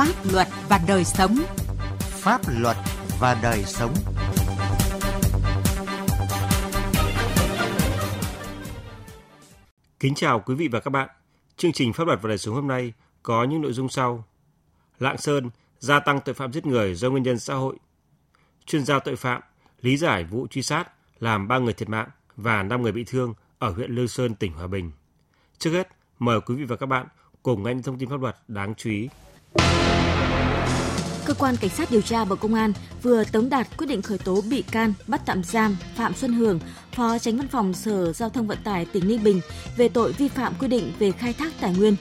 Pháp luật và đời sống. Pháp luật và đời sống. Kính chào quý vị và các bạn. Chương trình Pháp luật và đời sống hôm nay có những nội dung sau. Lạng Sơn gia tăng tội phạm giết người do nguyên nhân xã hội. Chuyên gia tội phạm lý giải vụ truy sát làm 3 người thiệt mạng và 5 người bị thương ở huyện Lương Sơn, tỉnh Hòa Bình. Trước hết, mời quý vị và các bạn cùng nghe những thông tin pháp luật đáng chú ý. Cơ quan Cảnh sát điều tra Bộ Công an vừa tống đạt quyết định khởi tố bị can, bắt tạm giam Phạm Xuân Hưởng, Phó Tránh Văn phòng Sở Giao thông Vận tải tỉnh Ninh Bình về tội vi phạm quy định về khai thác tài nguyên.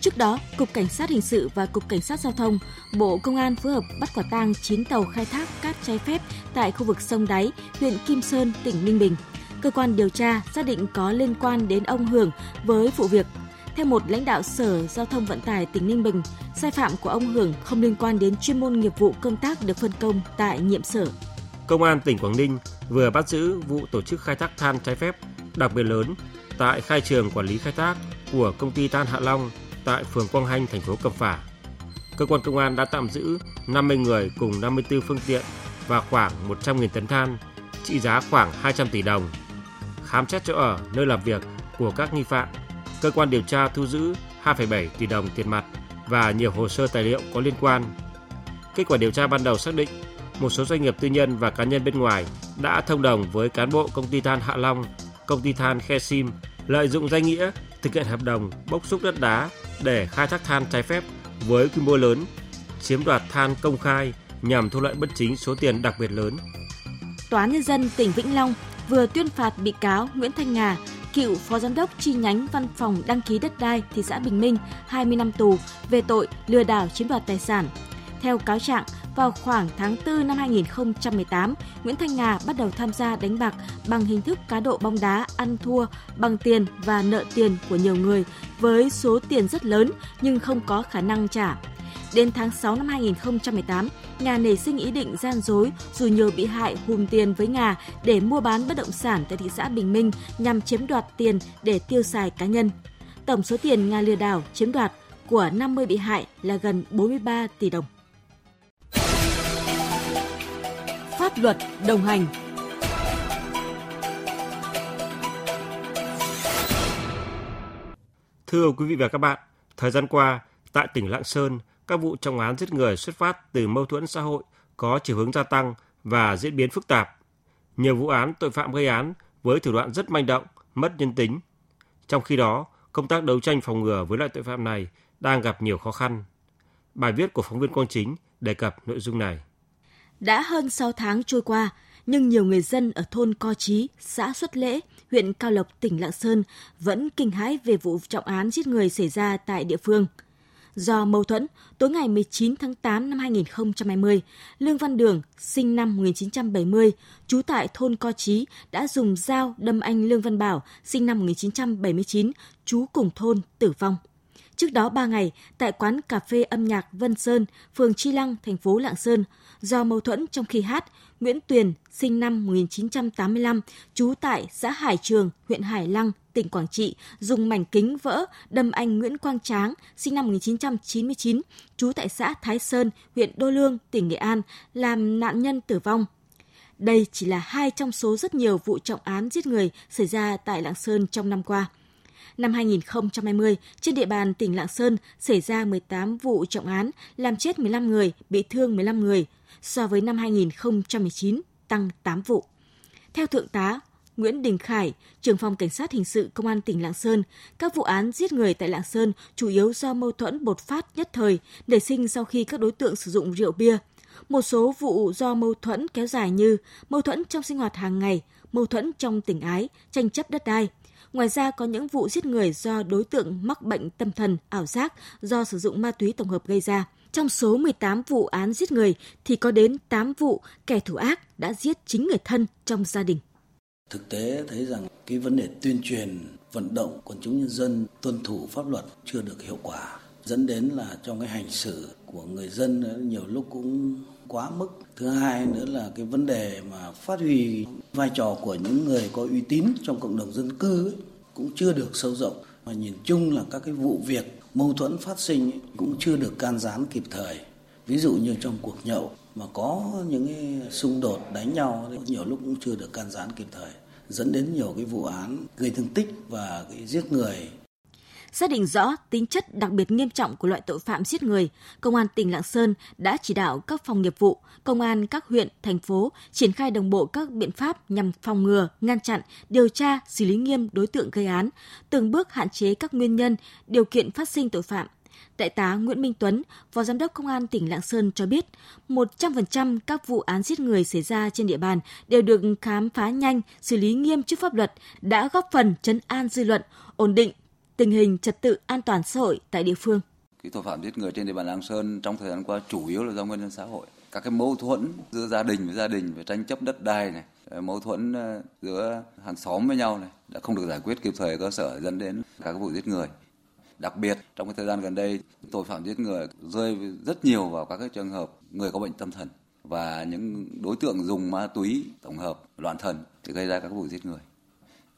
Trước đó, Cục Cảnh sát Hình sự và Cục Cảnh sát Giao thông, Bộ Công an phối hợp bắt quả tang 9 tàu khai thác cát trái phép tại khu vực sông Đáy, huyện Kim Sơn, tỉnh Ninh Bình. Cơ quan điều tra xác định có liên quan đến ông Hưởng với vụ việc theo một lãnh đạo Sở Giao thông Vận tải tỉnh Ninh Bình, sai phạm của ông Hưởng không liên quan đến chuyên môn nghiệp vụ công tác được phân công tại nhiệm sở. Công an tỉnh Quảng Ninh vừa bắt giữ vụ tổ chức khai thác than trái phép đặc biệt lớn tại khai trường quản lý khai thác của công ty than Hạ Long tại phường Quang Hanh, thành phố Cẩm Phả. Cơ quan công an đã tạm giữ 50 người cùng 54 phương tiện và khoảng 100.000 tấn than, trị giá khoảng 200 tỷ đồng. Khám xét chỗ ở, nơi làm việc của các nghi phạm cơ quan điều tra thu giữ 2,7 tỷ đồng tiền mặt và nhiều hồ sơ tài liệu có liên quan. Kết quả điều tra ban đầu xác định một số doanh nghiệp tư nhân và cá nhân bên ngoài đã thông đồng với cán bộ công ty than Hạ Long, công ty than Khe Sim lợi dụng danh nghĩa thực hiện hợp đồng bốc xúc đất đá để khai thác than trái phép với quy mô lớn, chiếm đoạt than công khai nhằm thu lợi bất chính số tiền đặc biệt lớn. Tòa nhân dân tỉnh Vĩnh Long vừa tuyên phạt bị cáo Nguyễn Thanh Nga cựu phó giám đốc chi nhánh văn phòng đăng ký đất đai thị xã Bình Minh 20 năm tù về tội lừa đảo chiếm đoạt tài sản. Theo cáo trạng, vào khoảng tháng 4 năm 2018, Nguyễn Thanh Nga bắt đầu tham gia đánh bạc bằng hình thức cá độ bóng đá ăn thua bằng tiền và nợ tiền của nhiều người với số tiền rất lớn nhưng không có khả năng trả. Đến tháng 6 năm 2018, Nga nảy sinh ý định gian dối dù nhờ bị hại hùm tiền với Nga để mua bán bất động sản tại thị xã Bình Minh nhằm chiếm đoạt tiền để tiêu xài cá nhân. Tổng số tiền Nga lừa đảo chiếm đoạt của 50 bị hại là gần 43 tỷ đồng. Pháp luật đồng hành Thưa quý vị và các bạn, thời gian qua, tại tỉnh Lạng Sơn, các vụ trọng án giết người xuất phát từ mâu thuẫn xã hội có chiều hướng gia tăng và diễn biến phức tạp. Nhiều vụ án tội phạm gây án với thủ đoạn rất manh động, mất nhân tính. Trong khi đó, công tác đấu tranh phòng ngừa với loại tội phạm này đang gặp nhiều khó khăn. Bài viết của phóng viên Quang Chính đề cập nội dung này. Đã hơn 6 tháng trôi qua, nhưng nhiều người dân ở thôn Co Chí, xã Xuất Lễ, huyện Cao Lộc, tỉnh Lạng Sơn vẫn kinh hãi về vụ trọng án giết người xảy ra tại địa phương – Do mâu thuẫn, tối ngày 19 tháng 8 năm 2020, Lương Văn Đường, sinh năm 1970, trú tại thôn Co Chí, đã dùng dao đâm anh Lương Văn Bảo, sinh năm 1979, trú cùng thôn, tử vong. Trước đó 3 ngày, tại quán cà phê âm nhạc Vân Sơn, phường Chi Lăng, thành phố Lạng Sơn, do mâu thuẫn trong khi hát, Nguyễn Tuyền, sinh năm 1985, trú tại xã Hải Trường, huyện Hải Lăng, tỉnh Quảng Trị, dùng mảnh kính vỡ đâm anh Nguyễn Quang Tráng, sinh năm 1999, trú tại xã Thái Sơn, huyện Đô Lương, tỉnh Nghệ An, làm nạn nhân tử vong. Đây chỉ là hai trong số rất nhiều vụ trọng án giết người xảy ra tại Lạng Sơn trong năm qua. Năm 2020, trên địa bàn tỉnh Lạng Sơn xảy ra 18 vụ trọng án, làm chết 15 người, bị thương 15 người, so với năm 2019 tăng 8 vụ. Theo Thượng tá Nguyễn Đình Khải, trưởng phòng cảnh sát hình sự công an tỉnh Lạng Sơn, các vụ án giết người tại Lạng Sơn chủ yếu do mâu thuẫn bột phát nhất thời, nảy sinh sau khi các đối tượng sử dụng rượu bia. Một số vụ do mâu thuẫn kéo dài như mâu thuẫn trong sinh hoạt hàng ngày, mâu thuẫn trong tình ái, tranh chấp đất đai. Ngoài ra có những vụ giết người do đối tượng mắc bệnh tâm thần, ảo giác do sử dụng ma túy tổng hợp gây ra. Trong số 18 vụ án giết người thì có đến 8 vụ kẻ thủ ác đã giết chính người thân trong gia đình. Thực tế thấy rằng cái vấn đề tuyên truyền, vận động quần chúng nhân dân tuân thủ pháp luật chưa được hiệu quả, dẫn đến là trong cái hành xử của người dân nhiều lúc cũng quá mức. Thứ hai nữa là cái vấn đề mà phát huy vai trò của những người có uy tín trong cộng đồng dân cư ấy, cũng chưa được sâu rộng Mà nhìn chung là các cái vụ việc mâu thuẫn phát sinh cũng chưa được can gián kịp thời. Ví dụ như trong cuộc nhậu mà có những cái xung đột đánh nhau nhiều lúc cũng chưa được can gián kịp thời dẫn đến nhiều cái vụ án gây thương tích và cái giết người Xác định rõ tính chất đặc biệt nghiêm trọng của loại tội phạm giết người, Công an tỉnh Lạng Sơn đã chỉ đạo các phòng nghiệp vụ, công an các huyện, thành phố triển khai đồng bộ các biện pháp nhằm phòng ngừa, ngăn chặn, điều tra, xử lý nghiêm đối tượng gây án, từng bước hạn chế các nguyên nhân, điều kiện phát sinh tội phạm. Đại tá Nguyễn Minh Tuấn, Phó Giám đốc Công an tỉnh Lạng Sơn cho biết, 100% các vụ án giết người xảy ra trên địa bàn đều được khám phá nhanh, xử lý nghiêm trước pháp luật, đã góp phần chấn an dư luận, ổn định tình hình trật tự an toàn xã hội tại địa phương. Cái tội phạm giết người trên địa bàn Lạng Sơn trong thời gian qua chủ yếu là do nguyên nhân xã hội. Các cái mâu thuẫn giữa gia đình với gia đình về tranh chấp đất đai này, ờ, mâu thuẫn ờ, giữa hàng xóm với nhau này đã không được giải quyết kịp thời cơ sở dẫn đến các vụ giết người. Đặc biệt trong cái thời gian gần đây, tội phạm giết người rơi rất nhiều vào các cái trường hợp người có bệnh tâm thần và những đối tượng dùng ma túy tổng hợp loạn thần để gây ra các vụ giết người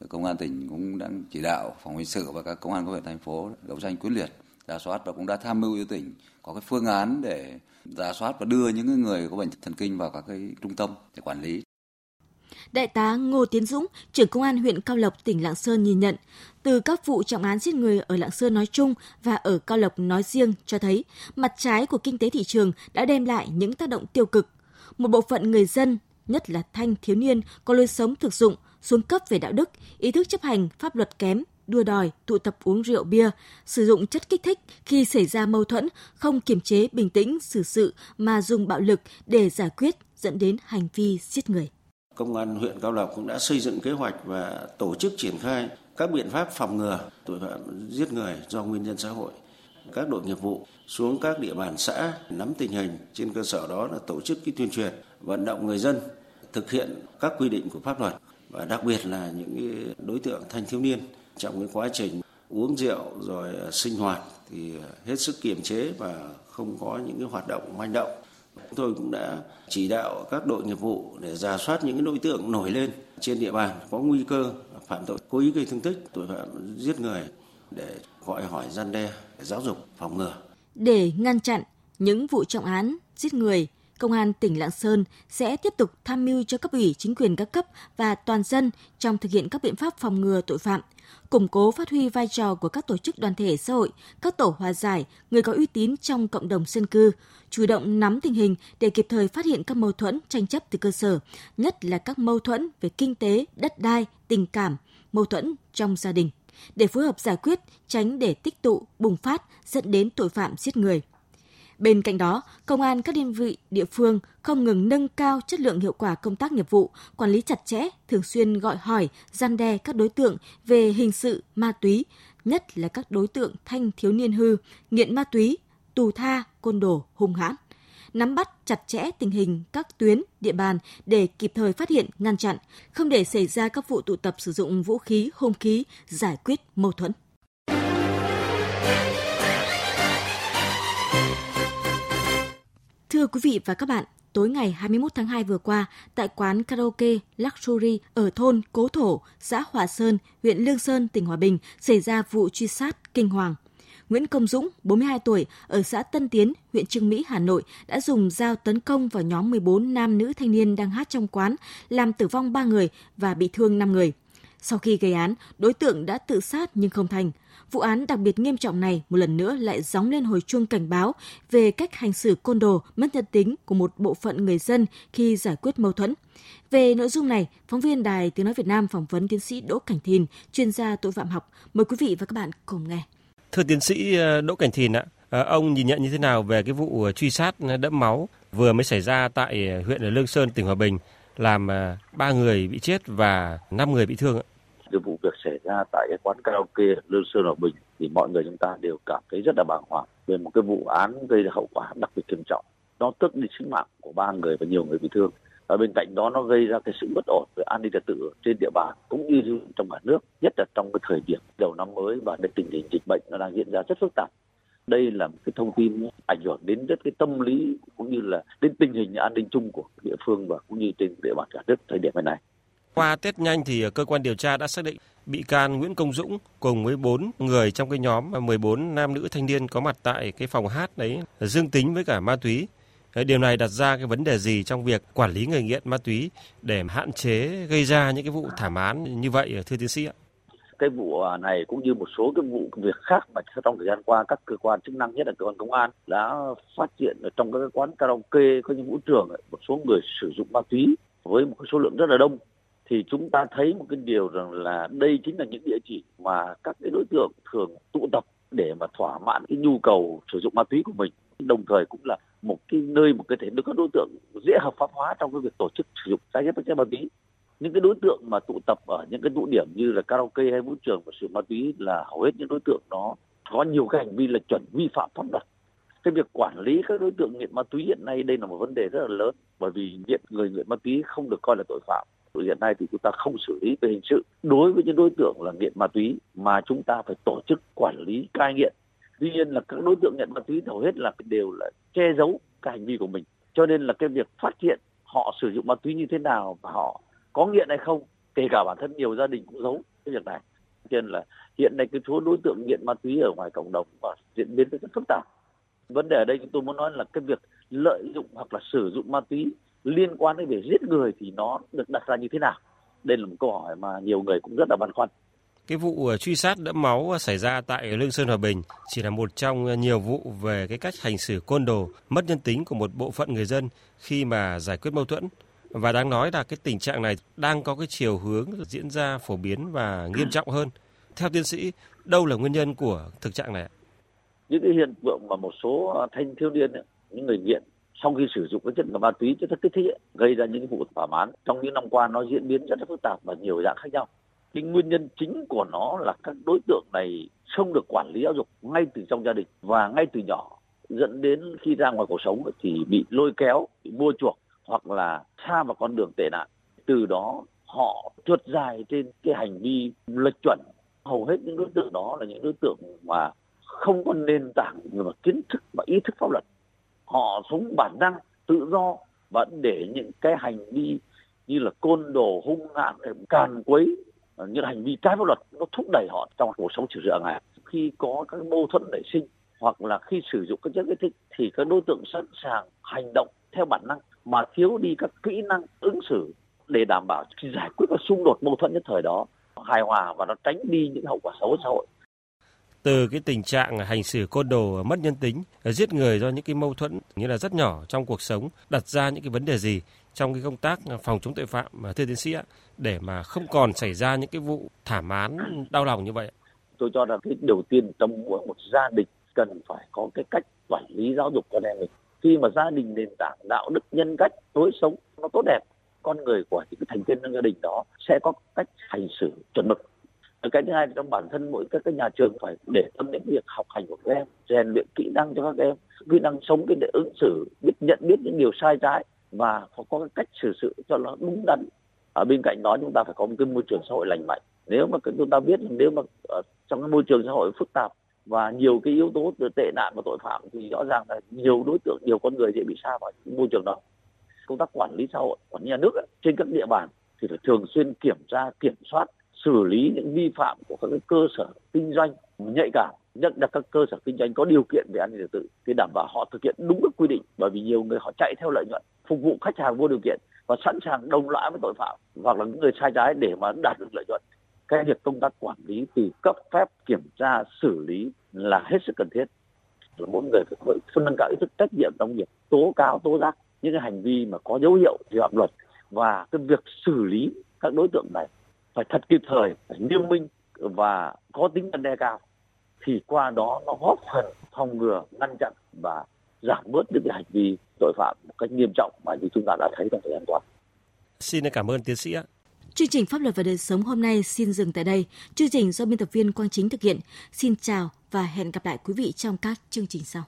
công an tỉnh cũng đang chỉ đạo phòng hình sự và các công an các huyện thành phố đấu tranh quyết liệt giả soát và cũng đã tham mưu cho tỉnh có cái phương án để giả soát và đưa những người có bệnh thần kinh vào các cái trung tâm để quản lý. Đại tá Ngô Tiến Dũng, trưởng công an huyện Cao Lộc, tỉnh Lạng Sơn nhìn nhận, từ các vụ trọng án giết người ở Lạng Sơn nói chung và ở Cao Lộc nói riêng cho thấy mặt trái của kinh tế thị trường đã đem lại những tác động tiêu cực. Một bộ phận người dân, nhất là thanh thiếu niên có lối sống thực dụng, xuống cấp về đạo đức, ý thức chấp hành pháp luật kém, đua đòi, tụ tập uống rượu bia, sử dụng chất kích thích khi xảy ra mâu thuẫn, không kiềm chế bình tĩnh xử sự mà dùng bạo lực để giải quyết dẫn đến hành vi giết người. Công an huyện Cao Lộc cũng đã xây dựng kế hoạch và tổ chức triển khai các biện pháp phòng ngừa tội phạm giết người do nguyên nhân xã hội. Các đội nghiệp vụ xuống các địa bàn xã nắm tình hình trên cơ sở đó là tổ chức cái tuyên truyền, vận động người dân thực hiện các quy định của pháp luật và đặc biệt là những đối tượng thanh thiếu niên trong cái quá trình uống rượu rồi sinh hoạt thì hết sức kiềm chế và không có những cái hoạt động manh động. Chúng tôi cũng đã chỉ đạo các đội nghiệp vụ để ra soát những đối tượng nổi lên trên địa bàn có nguy cơ phạm tội cố ý gây thương tích, tội phạm giết người để gọi hỏi gian đe, giáo dục, phòng ngừa. Để ngăn chặn những vụ trọng án giết người, Công an tỉnh Lạng Sơn sẽ tiếp tục tham mưu cho cấp ủy chính quyền các cấp và toàn dân trong thực hiện các biện pháp phòng ngừa tội phạm, củng cố phát huy vai trò của các tổ chức đoàn thể xã hội, các tổ hòa giải, người có uy tín trong cộng đồng dân cư, chủ động nắm tình hình để kịp thời phát hiện các mâu thuẫn tranh chấp từ cơ sở, nhất là các mâu thuẫn về kinh tế, đất đai, tình cảm, mâu thuẫn trong gia đình để phối hợp giải quyết, tránh để tích tụ, bùng phát dẫn đến tội phạm giết người. Bên cạnh đó, công an các đơn vị địa phương không ngừng nâng cao chất lượng hiệu quả công tác nghiệp vụ, quản lý chặt chẽ, thường xuyên gọi hỏi, gian đe các đối tượng về hình sự, ma túy, nhất là các đối tượng thanh thiếu niên hư, nghiện ma túy, tù tha, côn đồ, hung hãn nắm bắt chặt chẽ tình hình các tuyến, địa bàn để kịp thời phát hiện, ngăn chặn, không để xảy ra các vụ tụ tập sử dụng vũ khí, hung khí, giải quyết mâu thuẫn. Thưa quý vị và các bạn, tối ngày 21 tháng 2 vừa qua, tại quán karaoke Luxury ở thôn Cố Thổ, xã Hòa Sơn, huyện Lương Sơn, tỉnh Hòa Bình xảy ra vụ truy sát kinh hoàng. Nguyễn Công Dũng, 42 tuổi, ở xã Tân Tiến, huyện Trương Mỹ, Hà Nội đã dùng dao tấn công vào nhóm 14 nam nữ thanh niên đang hát trong quán, làm tử vong 3 người và bị thương 5 người. Sau khi gây án, đối tượng đã tự sát nhưng không thành. Vụ án đặc biệt nghiêm trọng này một lần nữa lại gióng lên hồi chuông cảnh báo về cách hành xử côn đồ, mất nhân tính của một bộ phận người dân khi giải quyết mâu thuẫn. Về nội dung này, phóng viên Đài Tiếng Nói Việt Nam phỏng vấn tiến sĩ Đỗ Cảnh Thìn, chuyên gia tội phạm học. Mời quý vị và các bạn cùng nghe. Thưa tiến sĩ ờ, Đỗ Cảnh Thìn ạ, ờ, ông nhìn nhận như thế nào về cái vụ truy sát đẫm máu vừa mới xảy ra tại huyện Lương Sơn, tỉnh Hòa Bình, làm ờ, ba người bị chết và năm người bị thương ạ? cái vụ việc ra tại cái quán karaoke Lương Sơn Hòa Bình thì mọi người chúng ta đều cảm thấy rất là bàng hoàng về một cái vụ án gây ra hậu quả đặc biệt nghiêm trọng. Nó tước đi sinh mạng của ba người và nhiều người bị thương. Và bên cạnh đó, nó gây ra cái sự bất ổn về an ninh trật tự trên địa bàn cũng như trong cả nước, nhất là trong cái thời điểm đầu năm mới và cái tình hình dịch bệnh nó đang diễn ra rất phức tạp. Đây là một cái thông tin ảnh hưởng đến rất cái tâm lý cũng như là đến tình hình an ninh chung của địa phương và cũng như trên địa bàn cả nước thời điểm này. Qua test nhanh thì cơ quan điều tra đã xác định bị can Nguyễn Công Dũng cùng với 4 người trong cái nhóm 14 nam nữ thanh niên có mặt tại cái phòng hát đấy dương tính với cả ma túy. Điều này đặt ra cái vấn đề gì trong việc quản lý người nghiện ma túy để hạn chế gây ra những cái vụ thảm án như vậy, thưa tiến sĩ ạ? Cái vụ à, này cũng như một số cái vụ việc khác mà trong thời gian qua các cơ quan chức năng, nhất là cơ quan công an đã phát hiện ở trong các quán karaoke có những vũ trường một số người sử dụng ma túy với một số lượng rất là đông thì chúng ta thấy một cái điều rằng là đây chính là những địa chỉ mà các cái đối tượng thường tụ tập để mà thỏa mãn cái nhu cầu sử dụng ma túy của mình. Đồng thời cũng là một cái nơi một cái thể được các đối tượng dễ hợp pháp hóa trong cái việc tổ chức sử dụng trái phép chất ma túy. Những cái đối tượng mà tụ tập ở những cái tụ điểm như là karaoke hay vũ trường và sử dụng ma túy là hầu hết những đối tượng đó có nhiều cái hành vi là chuẩn vi phạm pháp luật. Cái việc quản lý các đối tượng nghiện ma túy hiện nay đây là một vấn đề rất là lớn bởi vì nghiện người nghiện ma túy không được coi là tội phạm hiện nay thì chúng ta không xử lý về hình sự. Đối với những đối tượng là nghiện ma túy mà chúng ta phải tổ chức quản lý, cai nghiện. Tuy nhiên là các đối tượng nghiện ma túy hầu hết là đều là che giấu cái hành vi của mình. Cho nên là cái việc phát hiện họ sử dụng ma túy như thế nào và họ có nghiện hay không, kể cả bản thân nhiều gia đình cũng giấu cái việc này. Cho nên là hiện nay cái số đối tượng nghiện ma túy ở ngoài cộng đồng và diễn biến rất phức tạp. Vấn đề ở đây chúng tôi muốn nói là cái việc lợi dụng hoặc là sử dụng ma túy liên quan đến việc giết người thì nó được đặt ra như thế nào đây là một câu hỏi mà nhiều người cũng rất là băn khoăn cái vụ ờ, truy sát đẫm máu xảy ra tại Lương Sơn Hòa Bình chỉ là một trong nhiều vụ về cái cách hành xử côn đồ, mất nhân tính của một bộ phận người dân khi mà giải quyết mâu thuẫn. Và đáng nói là cái tình trạng này đang có cái chiều hướng diễn ra phổ biến và nghiêm trọng hơn. Theo tiến sĩ, đâu là nguyên nhân của thực trạng này? Những cái hiện tượng mà một số thanh thiếu niên, những người nghiện sau khi sử dụng cái chất ma túy chất kích thích gây ra những vụ thảm án trong những năm qua nó diễn biến rất là phức tạp và nhiều dạng khác nhau. Cái nguyên nhân chính của nó là các đối tượng này không được quản lý giáo dục ngay từ trong gia đình và ngay từ nhỏ, dẫn đến khi ra ngoài cuộc sống thì bị lôi kéo, bị mua chuộc hoặc là xa vào con đường tệ nạn. Từ đó, họ trượt dài trên cái hành vi lệch chuẩn. Hầu hết những đối tượng đó là những đối tượng mà không có nền tảng mà kiến thức và ý thức pháp luật họ sống bản năng, tự do và để những cái hành vi như là côn đồ, hung hãn, càn quấy, những hành vi trái pháp luật, nó thúc đẩy họ trong cuộc sống sử dụng này khi có các mâu thuẫn nảy sinh, hoặc là khi sử dụng các chất kích thích, thì các đối tượng sẵn sàng hành động theo bản năng, mà thiếu đi các kỹ năng ứng xử để đảm bảo giải quyết các xung đột mâu thuẫn nhất thời đó, hài hòa và nó tránh đi những hậu quả xấu xã hội từ cái tình trạng hành xử côn đồ mất nhân tính ờ, giết người do những cái mâu thuẫn như là rất nhỏ trong cuộc sống, đặt ra những cái vấn đề gì trong cái công tác ờ, phòng chống tội phạm, mà thưa tiến sĩ ạ, để mà không còn xảy ra những cái vụ thảm án, đau lòng như vậy? Tôi cho rằng cái đầu tiên trong mỗi một gia đình cần phải có cái cách quản lý giáo dục con em mình. Khi mà gia đình nền tảng đạo đức nhân cách, lối sống nó tốt đẹp, con người của những thành viên trong gia đình đó sẽ có cách hành xử chuẩn mực cái thứ hai là trong bản thân mỗi các cái nhà trường phải để tâm đến việc học hành của các em rèn luyện kỹ năng cho các em kỹ năng sống cái để ứng xử biết nhận biết những điều sai trái và phải có cái cách xử sự cho nó đúng đắn. Ở bên cạnh đó chúng ta phải có một cái môi trường xã hội lành mạnh. Nếu mà chúng ta biết nếu mà ở trong cái môi trường xã hội phức tạp và nhiều cái yếu tố từ tệ nạn và tội phạm thì rõ ràng là nhiều đối tượng nhiều con người dễ bị sa vào môi trường đó. Công tác quản lý xã hội quản lý nhà nước ấy, trên các địa bàn thì phải thường xuyên kiểm tra kiểm soát xử lý những vi phạm của các cơ sở kinh doanh nhạy cảm, nhất là các cơ sở kinh doanh có điều kiện về an ninh trật tự thì đảm bảo họ thực hiện đúng các quy định. Bởi vì nhiều người họ chạy theo lợi nhuận, phục vụ khách hàng vô điều kiện và sẵn sàng đồng lõa với tội phạm hoặc là những người sai trái để mà đạt được lợi nhuận. Cái việc công tác quản lý từ cấp phép kiểm tra, xử lý là hết sức cần thiết. Mỗi người phải phân nâng cao ý thức trách nhiệm trong việc tố cáo, tố giác những cái hành vi mà có dấu hiệu vi phạm luật và cái việc xử lý các đối tượng này phải thật kịp thời phải nghiêm minh và có tính răn đe cao thì qua đó nó góp phần phòng ngừa ngăn chặn và giảm bớt những cái hành vi tội phạm một cách nghiêm trọng mà như chúng ta đã thấy trong thời gian qua. Xin cảm ơn tiến sĩ ạ. Chương trình Pháp luật và đời sống hôm nay xin dừng tại đây. Chương trình do biên tập viên Quang Chính thực hiện. Xin chào và hẹn gặp lại quý vị trong các chương trình sau.